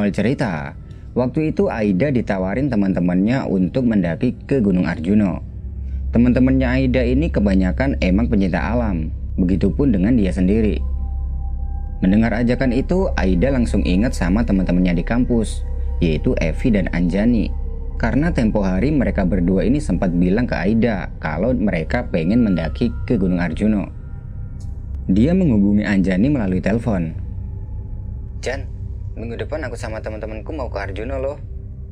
Awal cerita, waktu itu Aida ditawarin teman-temannya untuk mendaki ke Gunung Arjuno. Teman-temannya Aida ini kebanyakan emang pencinta alam, begitupun dengan dia sendiri. Mendengar ajakan itu, Aida langsung ingat sama teman-temannya di kampus, yaitu Evi dan Anjani. Karena tempo hari mereka berdua ini sempat bilang ke Aida kalau mereka pengen mendaki ke Gunung Arjuno. Dia menghubungi Anjani melalui telepon. Jan, Minggu depan aku sama teman-temanku mau ke Arjuna loh.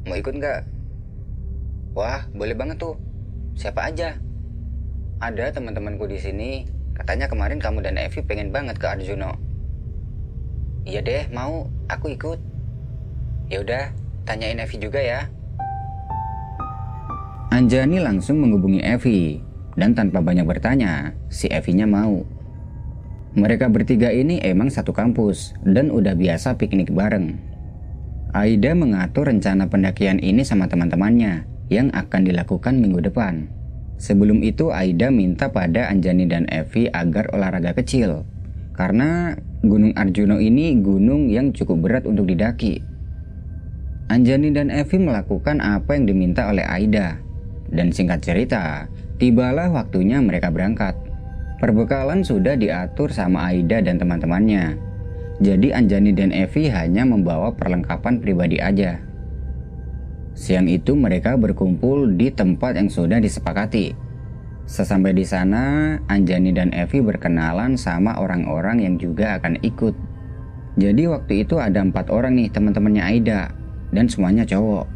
Mau ikut nggak? Wah, boleh banget tuh. Siapa aja? Ada teman-temanku di sini. Katanya kemarin kamu dan Evi pengen banget ke Arjuna. Iya deh, mau. Aku ikut. Ya udah, tanyain Evi juga ya. Anjani langsung menghubungi Evi dan tanpa banyak bertanya, si Evinya mau. Mereka bertiga ini emang satu kampus dan udah biasa piknik bareng. Aida mengatur rencana pendakian ini sama teman-temannya yang akan dilakukan minggu depan. Sebelum itu Aida minta pada Anjani dan Evi agar olahraga kecil. Karena Gunung Arjuno ini gunung yang cukup berat untuk didaki. Anjani dan Evi melakukan apa yang diminta oleh Aida. Dan singkat cerita, tibalah waktunya mereka berangkat. Perbekalan sudah diatur sama Aida dan teman-temannya. Jadi Anjani dan Evi hanya membawa perlengkapan pribadi aja. Siang itu mereka berkumpul di tempat yang sudah disepakati. Sesampai di sana, Anjani dan Evi berkenalan sama orang-orang yang juga akan ikut. Jadi waktu itu ada empat orang nih teman-temannya Aida dan semuanya cowok.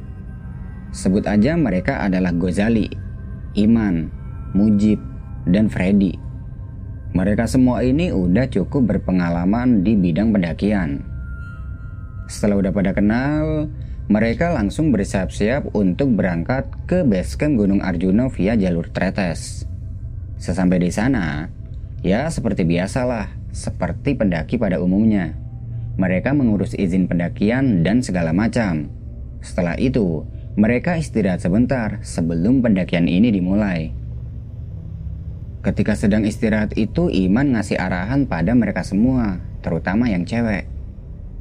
Sebut aja mereka adalah Gozali, Iman, Mujib, dan Freddy. Mereka semua ini udah cukup berpengalaman di bidang pendakian. Setelah udah pada kenal, mereka langsung bersiap-siap untuk berangkat ke basecamp Gunung Arjuna via jalur Tretes. Sesampai di sana, ya seperti biasalah, seperti pendaki pada umumnya. Mereka mengurus izin pendakian dan segala macam. Setelah itu, mereka istirahat sebentar sebelum pendakian ini dimulai. Ketika sedang istirahat itu Iman ngasih arahan pada mereka semua, terutama yang cewek.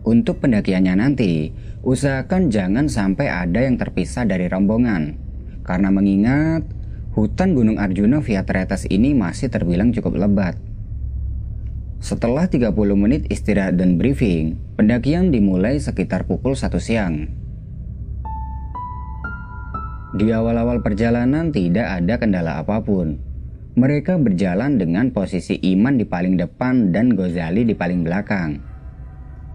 Untuk pendakiannya nanti, usahakan jangan sampai ada yang terpisah dari rombongan. Karena mengingat, hutan Gunung Arjuna via Tretes ini masih terbilang cukup lebat. Setelah 30 menit istirahat dan briefing, pendakian dimulai sekitar pukul 1 siang. Di awal-awal perjalanan tidak ada kendala apa pun, mereka berjalan dengan posisi Iman di paling depan dan Gozali di paling belakang.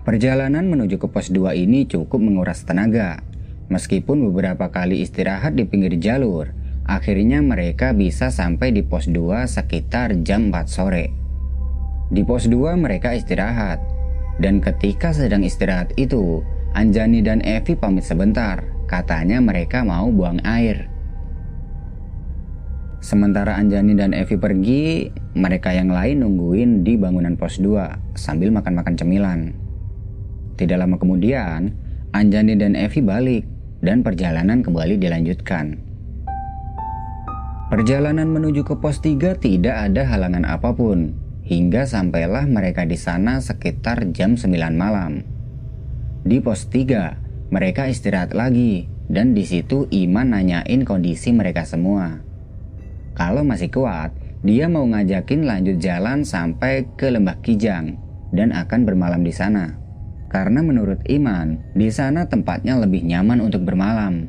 Perjalanan menuju ke pos 2 ini cukup menguras tenaga. Meskipun beberapa kali istirahat di pinggir jalur, akhirnya mereka bisa sampai di pos 2 sekitar jam 4 sore. Di pos 2 mereka istirahat, dan ketika sedang istirahat itu, Anjani dan Evi pamit sebentar. Katanya mereka mau buang air. Sementara Anjani dan Evi pergi, mereka yang lain nungguin di bangunan pos 2 sambil makan-makan cemilan. Tidak lama kemudian, Anjani dan Evi balik dan perjalanan kembali dilanjutkan. Perjalanan menuju ke pos 3 tidak ada halangan apa pun, hingga sampailah mereka di sana sekitar jam 9 malam. Di pos 3, mereka istirahat lagi, dan di situ Iman nanyain kondisi mereka semua. Kalau masih kuat, dia mau ngajakin lanjut jalan sampai ke Lembah Kijang dan akan bermalam di sana. Karena menurut Iman, di sana tempatnya lebih nyaman untuk bermalam.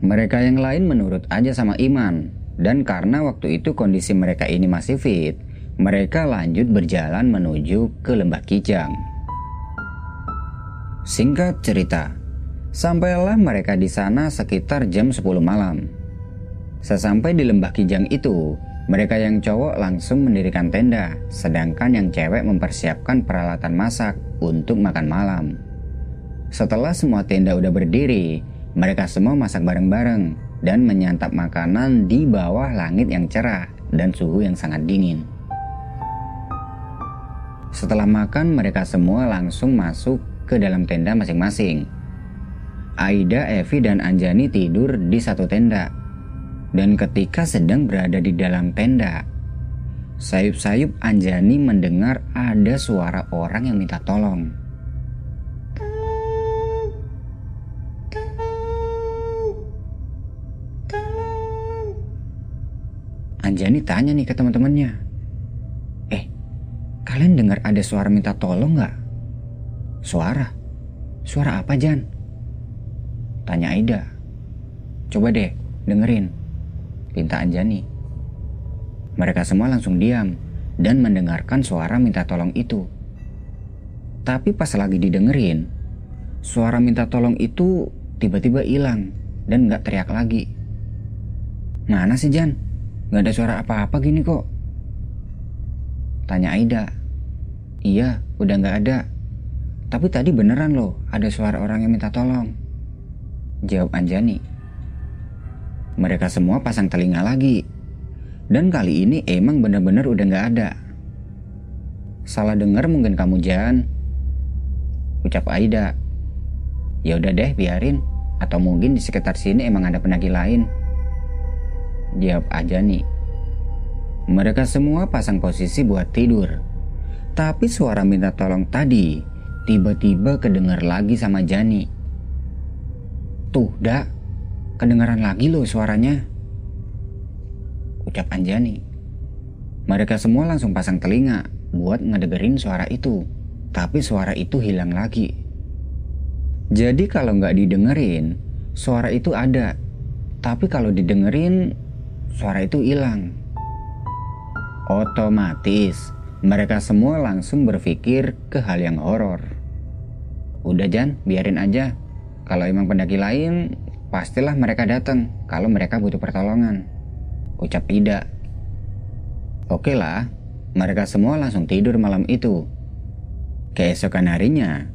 Mereka yang lain menurut aja sama Iman, dan karena waktu itu kondisi mereka ini masih fit, mereka lanjut berjalan menuju ke Lembah Kijang. Singkat cerita, sampailah mereka di sana sekitar jam 10 malam. Sesampai di lembah Kijang itu, mereka yang cowok langsung mendirikan tenda, sedangkan yang cewek mempersiapkan peralatan masak untuk makan malam. Setelah semua tenda udah berdiri, mereka semua masak bareng-bareng dan menyantap makanan di bawah langit yang cerah dan suhu yang sangat dingin. Setelah makan, mereka semua langsung masuk ke dalam tenda masing-masing. Aida, Evi, dan Anjani tidur di satu tenda, dan ketika sedang berada di dalam tenda. Sayup-sayup Anjani mendengar ada suara orang yang minta tolong. Anjani tanya nih ke teman-temannya. Eh, kalian dengar ada suara minta tolong nggak? Suara? Suara apa Jan? Tanya Aida. Coba deh, dengerin. Pinta Anjani. Mereka semua langsung diam dan mendengarkan suara minta tolong itu. Tapi pas lagi didengerin, suara minta tolong itu tiba-tiba hilang dan nggak teriak lagi. Mana sih Jan? Gak ada suara apa-apa gini kok. Tanya Aida. Iya, udah gak ada. Tapi tadi beneran loh, ada suara orang yang minta tolong. Jawab Anjani. Mereka semua pasang telinga lagi. Dan kali ini emang bener-bener udah gak ada. Salah denger mungkin kamu Jan. Ucap Aida. Ya udah deh biarin. Atau mungkin di sekitar sini emang ada pendaki lain. Jawab aja nih. Mereka semua pasang posisi buat tidur. Tapi suara minta tolong tadi tiba-tiba kedengar lagi sama Jani. Tuh, dak, kedengaran lagi loh suaranya. Ucap Anjani. Mereka semua langsung pasang telinga buat ngedengerin suara itu. Tapi suara itu hilang lagi. Jadi kalau nggak didengerin, suara itu ada. Tapi kalau didengerin, suara itu hilang. Otomatis, mereka semua langsung berpikir ke hal yang horor. Udah Jan, biarin aja. Kalau emang pendaki lain, pastilah mereka datang kalau mereka butuh pertolongan. Ucap Ida. Oke lah, mereka semua langsung tidur malam itu. Keesokan harinya,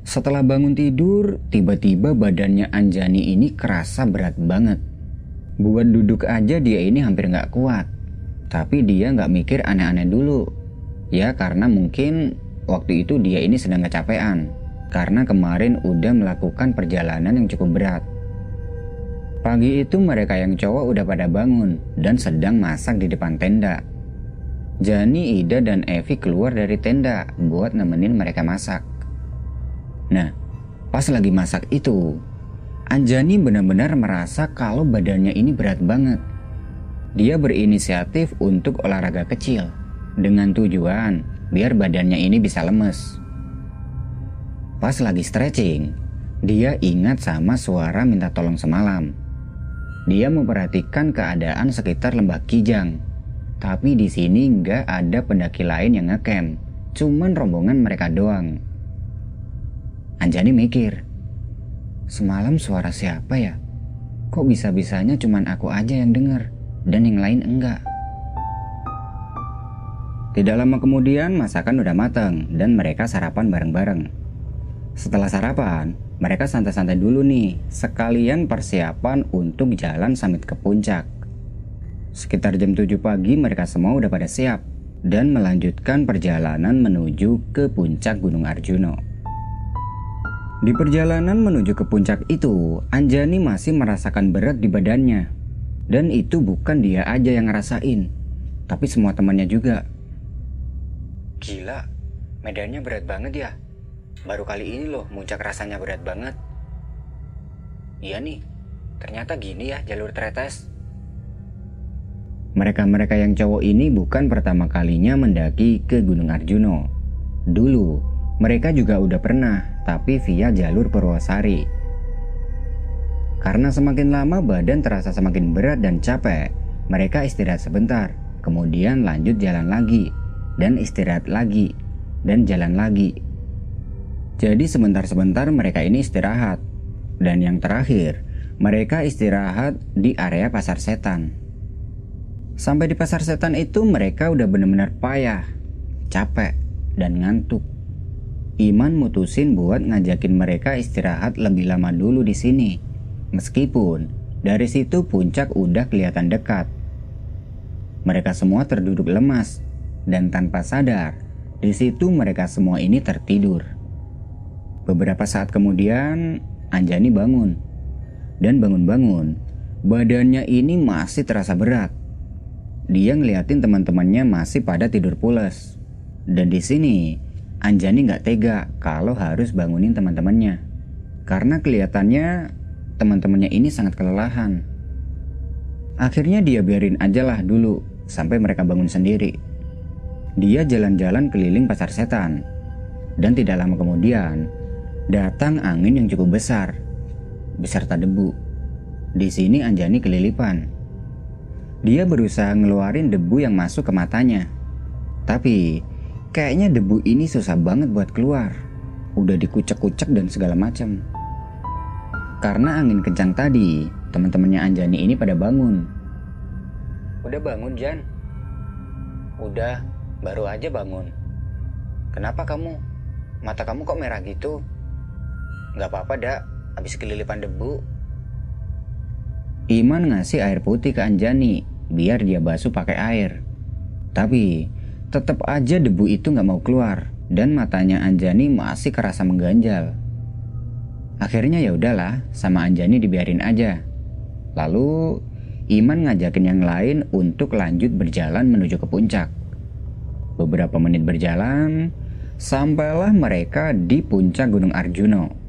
setelah bangun tidur, tiba-tiba badannya Anjani ini kerasa berat banget. Buat duduk aja dia ini hampir nggak kuat. Tapi dia nggak mikir aneh-aneh dulu. Ya karena mungkin waktu itu dia ini sedang kecapean. Karena kemarin udah melakukan perjalanan yang cukup berat. Pagi itu mereka yang cowok udah pada bangun dan sedang masak di depan tenda. Jani, Ida, dan Evi keluar dari tenda buat nemenin mereka masak. Nah, pas lagi masak itu, Anjani benar-benar merasa kalau badannya ini berat banget. Dia berinisiatif untuk olahraga kecil dengan tujuan biar badannya ini bisa lemes. Pas lagi stretching, dia ingat sama suara minta tolong semalam. Dia memperhatikan keadaan sekitar lembah Kijang. Tapi di sini nggak ada pendaki lain yang ngecamp, cuman rombongan mereka doang. Anjani mikir, Semalam suara siapa ya? Kok bisa-bisanya cuman aku aja yang dengar dan yang lain enggak? Tidak lama kemudian masakan udah matang dan mereka sarapan bareng-bareng. Setelah sarapan, mereka santai-santai dulu nih, sekalian persiapan untuk jalan samit ke puncak. Sekitar jam 7 pagi mereka semua udah pada siap dan melanjutkan perjalanan menuju ke puncak Gunung Arjuno. Di perjalanan menuju ke puncak itu, Anjani masih merasakan berat di badannya. Dan itu bukan dia aja yang ngerasain, tapi semua temannya juga. Gila, medannya berat banget ya. Baru kali ini loh muncak rasanya berat banget. Iya nih, ternyata gini ya jalur tretes. Mereka-mereka yang cowok ini bukan pertama kalinya mendaki ke Gunung Arjuno. Dulu, mereka juga udah pernah, tapi via jalur Purwosari. Karena semakin lama badan terasa semakin berat dan capek, mereka istirahat sebentar, kemudian lanjut jalan lagi, dan istirahat lagi, dan jalan lagi. Jadi sebentar-sebentar mereka ini istirahat. Dan yang terakhir, mereka istirahat di area pasar setan. Sampai di pasar setan itu mereka udah benar-benar payah, capek, dan ngantuk. Iman mutusin buat ngajakin mereka istirahat lebih lama dulu di sini. Meskipun dari situ puncak udah kelihatan dekat. Mereka semua terduduk lemas dan tanpa sadar, di situ mereka semua ini tertidur. Beberapa saat kemudian, Anjani bangun. Dan bangun-bangun, badannya ini masih terasa berat. Dia ngeliatin teman-temannya masih pada tidur pulas. Dan di sini, Anjani nggak tega kalau harus bangunin teman-temannya. Karena kelihatannya teman-temannya ini sangat kelelahan. Akhirnya dia biarin aja lah dulu sampai mereka bangun sendiri. Dia jalan-jalan keliling pasar setan. Dan tidak lama kemudian, datang angin yang cukup besar, beserta debu. Di sini Anjani kelilipan. Dia berusaha ngeluarin debu yang masuk ke matanya. Tapi, kayaknya debu ini susah banget buat keluar. Udah dikucek-kucek dan segala macam. Karena angin kencang tadi, teman-temannya Anjani ini pada bangun. Udah bangun, Jan? Udah, baru aja bangun. Kenapa kamu? Mata kamu kok merah gitu? Gak apa-apa, dak. Habis kelilipan debu. Iman ngasih air putih ke Anjani, biar dia basuh pakai air. Tapi, tetap aja debu itu gak mau keluar, dan matanya Anjani masih kerasa mengganjal. Akhirnya ya udahlah, sama Anjani dibiarin aja. Lalu Iman ngajakin yang lain untuk lanjut berjalan menuju ke puncak. Beberapa menit berjalan, sampailah mereka di puncak Gunung Arjuno.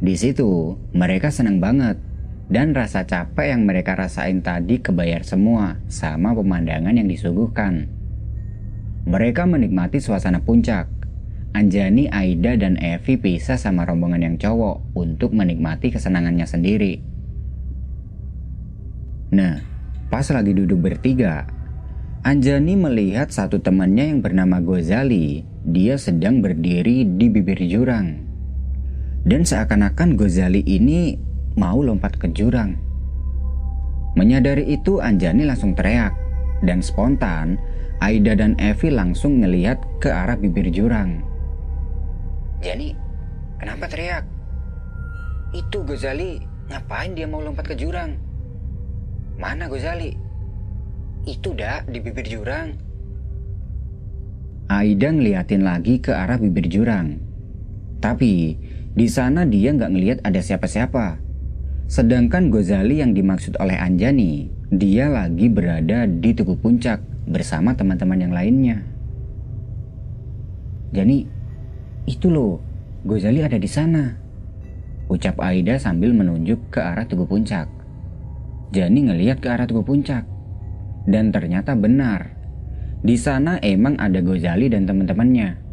Di situ, mereka senang banget dan rasa capek yang mereka rasain tadi kebayar semua sama pemandangan yang disuguhkan. Mereka menikmati suasana puncak. Anjani, Aida, dan Evi pisah sama rombongan yang cowok untuk menikmati kesenangannya sendiri. Nah, pas lagi duduk bertiga, Anjani melihat satu temannya yang bernama Gozali. Dia sedang berdiri di bibir jurang. Dan seakan-akan Gozali ini mau lompat ke jurang. Menyadari itu Anjani langsung teriak. Dan spontan, Aida dan Evi langsung ngelihat ke arah bibir jurang. Jani, kenapa teriak? Itu Gozali, ngapain dia mau lompat ke jurang? Mana Gozali? Itu dah di bibir jurang. Aida ngeliatin lagi ke arah bibir jurang. Tapi di sana dia nggak ngeliat ada siapa-siapa. Sedangkan Gozali yang dimaksud oleh Anjani, dia lagi berada di tugu puncak bersama teman-teman yang lainnya. Jani, itu loh, Gozali ada di sana. Ucap Aida sambil menunjuk ke arah tugu puncak. Jani ngeliat ke arah tugu puncak. Dan ternyata benar. Di sana emang ada Gozali dan teman-temannya.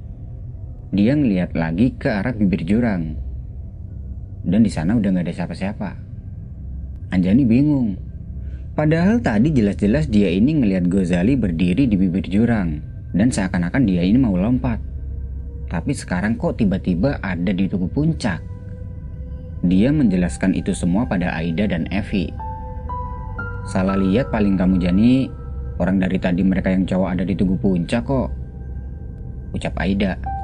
Dia ngeliat lagi ke arah bibir jurang. Dan di sana udah gak ada siapa-siapa. Anjani bingung. Padahal tadi jelas-jelas dia ini ngeliat Gozali berdiri di bibir jurang. Dan seakan-akan dia ini mau lompat. Tapi sekarang kok tiba-tiba ada di tugu puncak? Dia menjelaskan itu semua pada Aida dan Evi. Salah lihat paling kamu Jani, orang dari tadi mereka yang cowok ada di tugu puncak kok. Ucap Aida.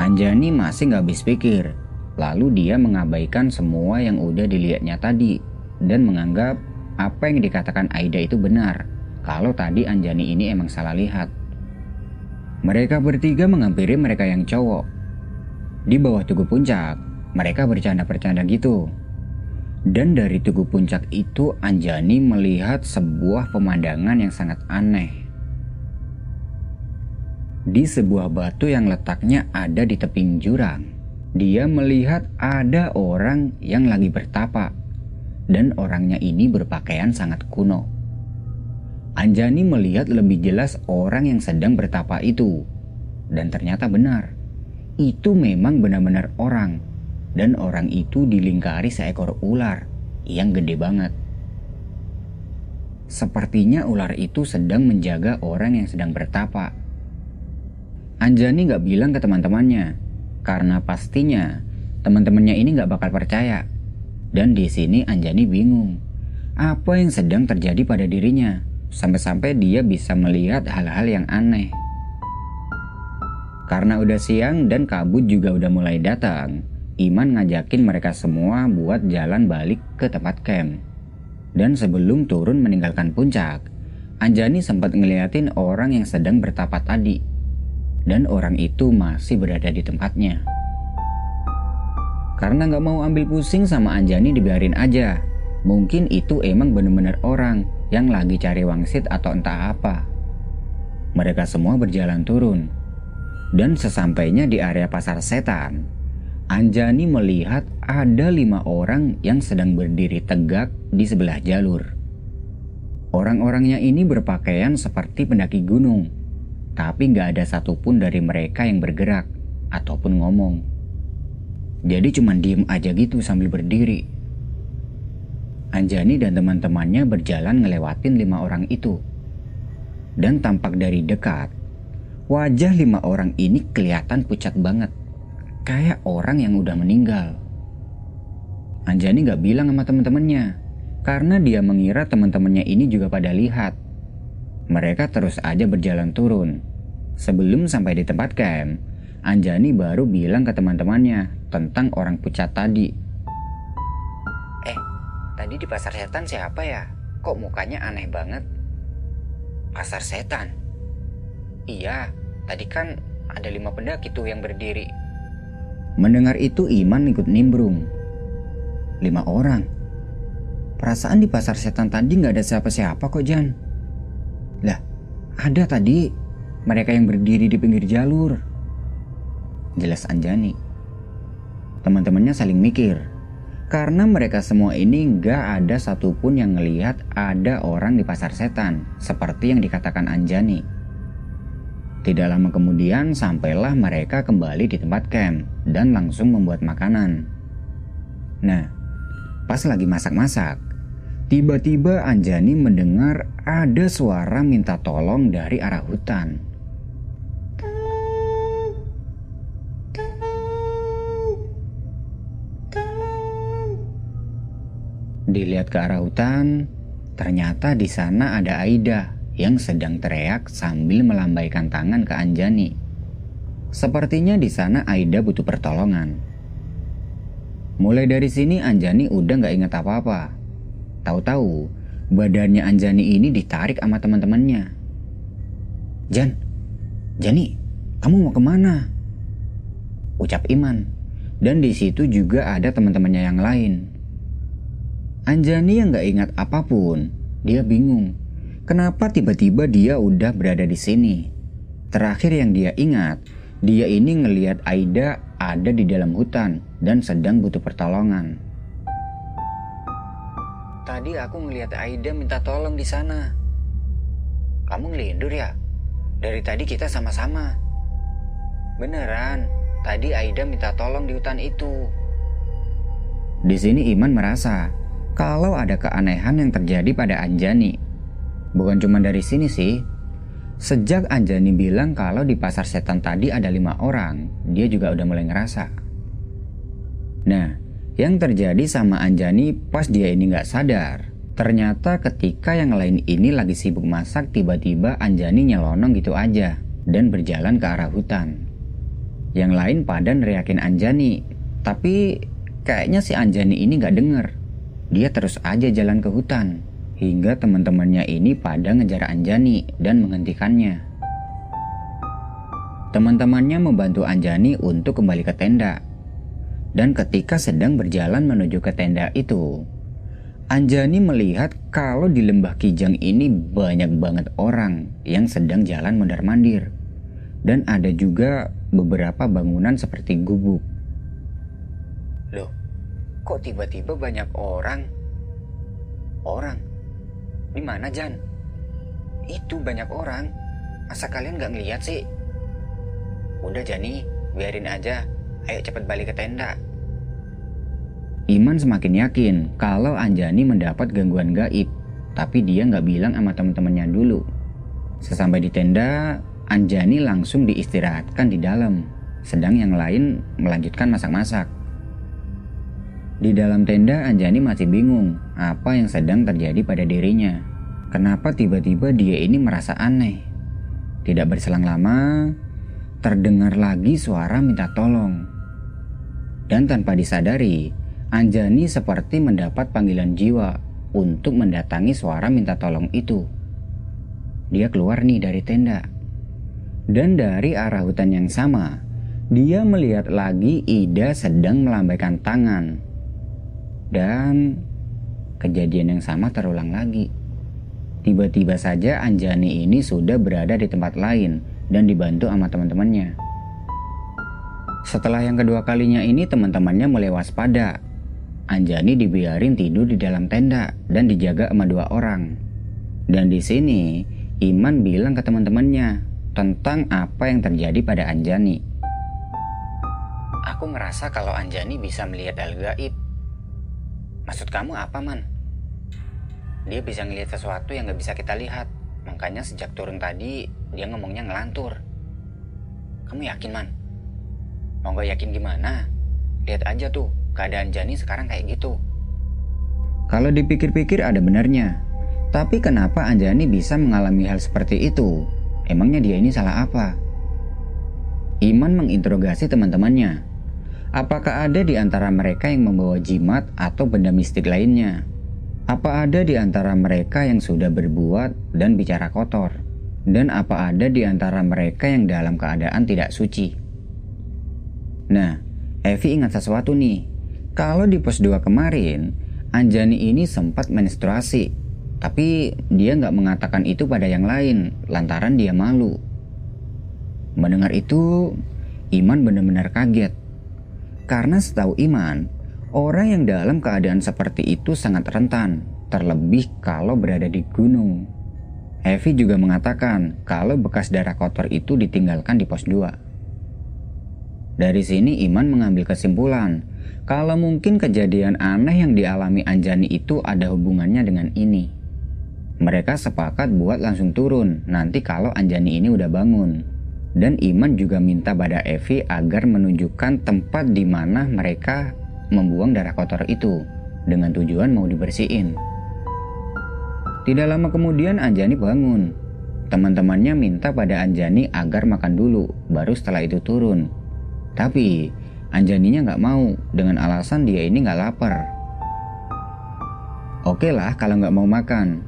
Anjani masih gak habis pikir. Lalu dia mengabaikan semua yang udah dilihatnya tadi dan menganggap apa yang dikatakan Aida itu benar. Kalau tadi Anjani ini emang salah lihat. Mereka bertiga menghampiri mereka yang cowok. Di bawah tugu puncak, mereka bercanda-bercanda gitu. Dan dari tugu puncak itu Anjani melihat sebuah pemandangan yang sangat aneh. Di sebuah batu yang letaknya ada di teping jurang, dia melihat ada orang yang lagi bertapa dan orangnya ini berpakaian sangat kuno. Anjani melihat lebih jelas orang yang sedang bertapa itu dan ternyata benar. Itu memang benar-benar orang dan orang itu dilingkari seekor ular yang gede banget. Sepertinya ular itu sedang menjaga orang yang sedang bertapa. Anjani gak bilang ke teman-temannya, karena pastinya teman-temannya ini gak bakal percaya. Dan di sini Anjani bingung, apa yang sedang terjadi pada dirinya, sampai-sampai dia bisa melihat hal-hal yang aneh. Karena udah siang dan kabut juga udah mulai datang, Iman ngajakin mereka semua buat jalan balik ke tempat camp. Dan sebelum turun meninggalkan puncak, Anjani sempat ngeliatin orang yang sedang bertapa tadi. Dan orang itu masih berada di tempatnya. Karena nggak mau ambil pusing sama Anjani dibiarin aja. Mungkin itu emang bener-bener orang yang lagi cari wangsit atau entah apa. Mereka semua berjalan turun. Dan sesampainya di area pasar setan, Anjani melihat ada lima orang yang sedang berdiri tegak di sebelah jalur. Orang-orangnya ini berpakaian seperti pendaki gunung, tapi nggak ada satupun dari mereka yang bergerak ataupun ngomong. Jadi cuma diem aja gitu sambil berdiri. Anjani dan teman-temannya berjalan ngelewatin lima orang itu. Dan tampak dari dekat, wajah lima orang ini kelihatan pucat banget. Kayak orang yang udah meninggal. Anjani nggak bilang sama teman-temannya karena dia mengira teman-temannya ini juga pada lihat. Mereka terus aja berjalan turun. Sebelum sampai di tempat camp, Anjani baru bilang ke teman-temannya tentang orang pucat tadi. Eh, tadi di pasar setan siapa ya? Kok mukanya aneh banget? Pasar setan? Iya, tadi kan ada lima pendaki tuh yang berdiri. Mendengar itu Iman ikut nimbrung. Lima orang. Perasaan di pasar setan tadi nggak ada siapa-siapa kok Jan. Ada tadi mereka yang berdiri di pinggir jalur. Jelas Anjani. Teman-temannya saling mikir. Karena mereka semua ini nggak ada satupun yang ngelihat ada orang di pasar setan, seperti yang dikatakan Anjani. Tidak lama kemudian sampailah mereka kembali di tempat camp dan langsung membuat makanan. Nah, pas lagi masak-masak, Tiba-tiba Anjani mendengar ada suara minta tolong dari arah hutan. Dilihat ke arah hutan, ternyata di sana ada Aida yang sedang teriak sambil melambaikan tangan ke Anjani. Sepertinya di sana Aida butuh pertolongan. Mulai dari sini Anjani udah gak ingat apa-apa Tahu-tahu badannya Anjani ini ditarik sama teman-temannya. Jan, Jani, kamu mau ke mana? Ucap Iman. Dan di situ juga ada teman-temannya yang lain. Anjani yang gak ingat apa pun, dia bingung. Kenapa tiba-tiba dia udah berada di sini? Terakhir yang dia ingat, dia ini ngelihat Aida ada di dalam hutan dan sedang butuh pertolongan. Tadi aku ngelihat Aida minta tolong di sana. Kamu ngelindur ya? Dari tadi kita sama-sama. Beneran, tadi Aida minta tolong di hutan itu. Di sini Iman merasa kalau ada keanehan yang terjadi pada Anjani. Bukan cuma dari sini sih. Sejak Anjani bilang kalau di pasar setan tadi ada lima orang, dia juga udah mulai ngerasa. Nah, yang terjadi sama Anjani pas dia ini nggak sadar. Ternyata ketika yang lain ini lagi sibuk masak tiba-tiba Anjani nyelonong gitu aja dan berjalan ke arah hutan. Yang lain pada neriakin Anjani, tapi kayaknya si Anjani ini nggak denger. Dia terus aja jalan ke hutan hingga teman-temannya ini pada ngejar Anjani dan menghentikannya. Teman-temannya membantu Anjani untuk kembali ke tenda dan ketika sedang berjalan menuju ke tenda itu, Anjani melihat kalau di lembah Kijang ini banyak banget orang yang sedang jalan mondar-mandir. Dan ada juga beberapa bangunan seperti gubuk. Loh, kok tiba-tiba banyak orang? Orang? Di mana Jan? Itu banyak orang. Masa kalian gak ngeliat sih? Udah Jani, biarin aja Ayo cepat balik ke tenda. Iman semakin yakin kalau Anjani mendapat gangguan gaib, tapi dia nggak bilang sama teman-temannya dulu. Sesampai di tenda, Anjani langsung diistirahatkan di dalam, sedang yang lain melanjutkan masak-masak. Di dalam tenda, Anjani masih bingung apa yang sedang terjadi pada dirinya. Kenapa tiba-tiba dia ini merasa aneh? Tidak berselang lama, terdengar lagi suara minta tolong. Dan tanpa disadari, Anjani seperti mendapat panggilan jiwa untuk mendatangi suara minta tolong itu. Dia keluar nih dari tenda. Dan dari arah hutan yang sama, dia melihat lagi Ida sedang melambaikan tangan. Dan kejadian yang sama terulang lagi. Tiba-tiba saja Anjani ini sudah berada di tempat lain dan dibantu sama teman-temannya. Setelah yang kedua kalinya ini teman-temannya mulai waspada. Anjani dibiarin tidur di dalam tenda dan dijaga sama dua orang. Dan di sini, Iman bilang ke teman-temannya tentang apa yang terjadi pada Anjani. Aku ngerasa kalau Anjani bisa melihat hal gaib. Maksud kamu apa, Man? Dia bisa ngelihat sesuatu yang gak bisa kita lihat. Makanya sejak turun tadi, dia ngomongnya ngelantur. Kamu yakin, Man? Mau gak yakin gimana? Lihat aja tuh, keadaan Jani sekarang kayak gitu. Kalau dipikir-pikir ada benarnya. Tapi kenapa Anjani bisa mengalami hal seperti itu? Emangnya dia ini salah apa? Iman menginterogasi teman-temannya. Apakah ada di antara mereka yang membawa jimat atau benda mistik lainnya? Apa ada di antara mereka yang sudah berbuat dan bicara kotor? Dan apa ada di antara mereka yang dalam keadaan tidak suci? Nah, Evi ingat sesuatu nih. Kalau di pos 2 kemarin, Anjani ini sempat menstruasi tapi dia nggak mengatakan itu pada yang lain, lantaran dia malu. Mendengar itu, Iman benar-benar kaget. Karena setahu Iman, orang yang dalam keadaan seperti itu sangat rentan, terlebih kalau berada di gunung. Evi juga mengatakan kalau bekas darah kotor itu ditinggalkan di pos 2. Dari sini Iman mengambil kesimpulan kalau mungkin kejadian aneh yang dialami Anjani itu ada hubungannya dengan ini. Mereka sepakat buat langsung turun nanti kalau Anjani ini udah bangun. Dan Iman juga minta pada Evi agar menunjukkan tempat di mana mereka membuang darah kotor itu dengan tujuan mau dibersihin. Tidak lama kemudian Anjani bangun. Teman-temannya minta pada Anjani agar makan dulu, baru setelah itu turun. Tapi Anjaninya nggak mau dengan alasan dia ini nggak lapar. Oke lah kalau nggak mau makan,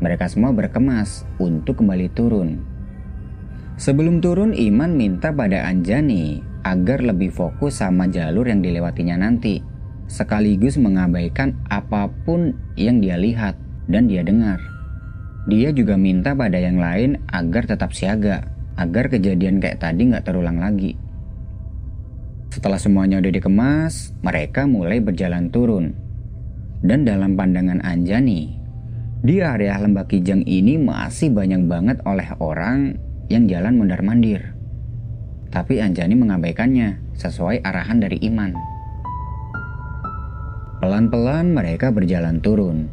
mereka semua berkemas untuk kembali turun. Sebelum turun, Iman minta pada Anjani agar lebih fokus sama jalur yang dilewatinya nanti, sekaligus mengabaikan apa pun yang dia lihat dan dia dengar. Dia juga minta pada yang lain agar tetap siaga, agar kejadian kayak tadi nggak terulang lagi. Setelah semuanya udah dikemas, mereka mulai berjalan turun. Dan dalam pandangan Anjani, di area lembah Kijang ini masih banyak banget oleh orang yang jalan mondar-mandir. Tapi Anjani mengabaikannya sesuai arahan dari Iman. Pelan-pelan mereka berjalan turun.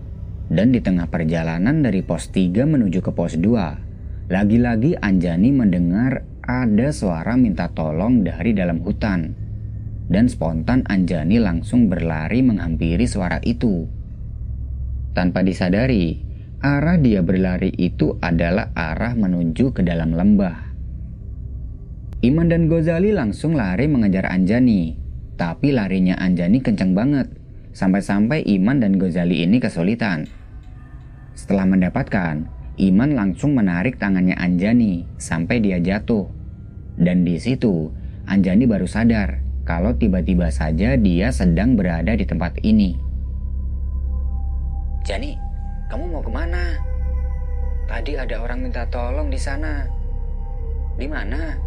Dan di tengah perjalanan dari pos 3 menuju ke pos 2, lagi-lagi Anjani mendengar ada suara minta tolong dari dalam hutan. Dan spontan Anjani langsung berlari menghampiri suara itu. Tanpa disadari, arah dia berlari itu adalah arah menuju ke dalam lembah. Iman dan Gozali langsung lari mengejar Anjani, tapi larinya Anjani kencang banget, sampai-sampai Iman dan Gozali ini kesulitan. Setelah mendapatkan, Iman langsung menarik tangannya Anjani sampai dia jatuh. Dan di situ, Anjani baru sadar kalau tiba-tiba saja dia sedang berada di tempat ini. Jani, kamu mau ke mana? Tadi ada orang minta tolong di sana. Di mana?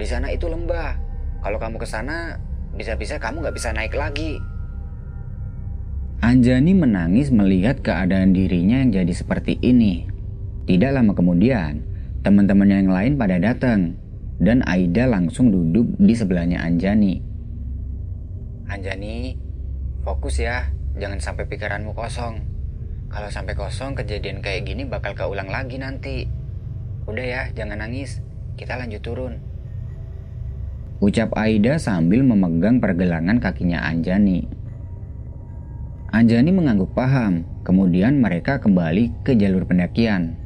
Di sana itu lembah. Kalau kamu ke sana, bisa-bisa kamu nggak bisa naik lagi. Anjani menangis melihat keadaan dirinya yang jadi seperti ini. Tidak lama kemudian, teman-teman yang lain pada datang dan Aida langsung duduk di sebelahnya Anjani. Anjani, fokus ya, jangan sampai pikiranmu kosong. Kalau sampai kosong kejadian kayak gini bakal keulang lagi nanti. Udah ya, jangan nangis. Kita lanjut turun. Ucap Aida sambil memegang pergelangan kakinya Anjani. Anjani mengangguk paham, kemudian mereka kembali ke jalur pendakian.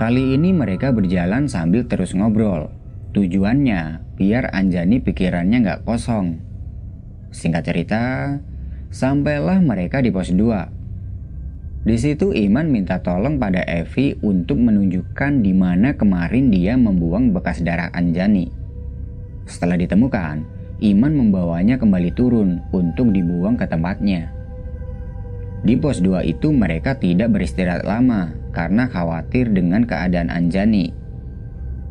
Kali ini mereka berjalan sambil terus ngobrol. Tujuannya biar Anjani pikirannya nggak kosong. Singkat cerita, Sampailah mereka di pos 2. Di situ Iman minta tolong pada Evi untuk menunjukkan di mana kemarin dia membuang bekas darah Anjani. Setelah ditemukan, Iman membawanya kembali turun untuk dibuang ke tempatnya. Di pos 2 itu mereka tidak beristirahat lama karena khawatir dengan keadaan Anjani.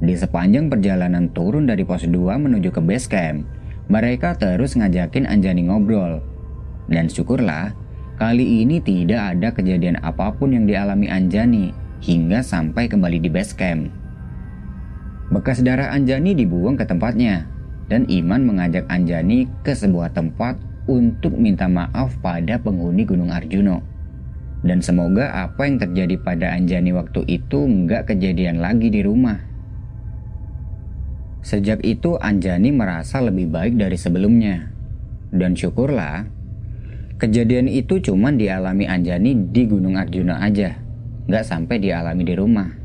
Di sepanjang perjalanan turun dari pos 2 menuju ke base camp, mereka terus ngajakin Anjani ngobrol dan syukurlah Kali ini tidak ada kejadian apa pun yang dialami Anjani hingga sampai kembali di base camp. Bekas darah Anjani dibuang ke tempatnya dan Iman mengajak Anjani ke sebuah tempat untuk minta maaf pada penghuni Gunung Arjuno. Dan semoga apa yang terjadi pada Anjani waktu itu nggak kejadian lagi di rumah. Sejak itu Anjani merasa lebih baik dari sebelumnya. Dan syukurlah Kejadian itu cuma dialami Anjani di Gunung Arjuna aja, nggak sampai dialami di rumah.